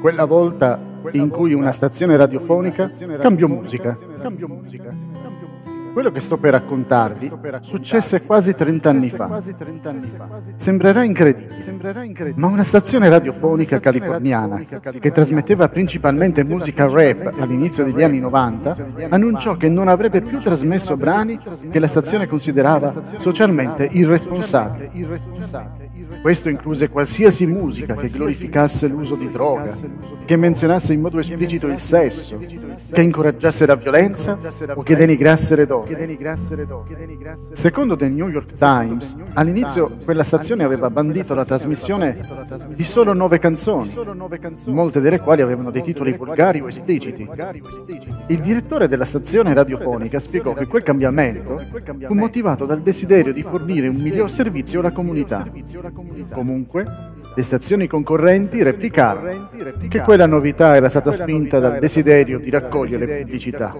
Quella volta in cui una stazione radiofonica cambiò musica. Quello che sto per raccontarvi successe quasi 30 anni fa. Sembrerà incredibile, ma una stazione radiofonica californiana che trasmetteva principalmente musica rap all'inizio degli anni 90 annunciò che non avrebbe più trasmesso brani che la stazione considerava socialmente irresponsabili. Questo incluse qualsiasi musica che glorificasse l'uso di droga, che menzionasse in modo esplicito il sesso, che incoraggiasse la violenza o che denigrasse le donne. Secondo The New York Times, all'inizio quella stazione aveva bandito la trasmissione di solo nove canzoni, molte delle quali avevano dei titoli volgari o espliciti. Il direttore della stazione radiofonica spiegò che quel cambiamento fu motivato dal desiderio di fornire un miglior servizio alla comunità. Comunque, le stazioni concorrenti replicarono che quella novità era stata spinta dal desiderio di raccogliere pubblicità.